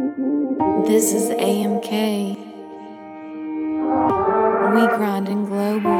This is AMK. We grinding global.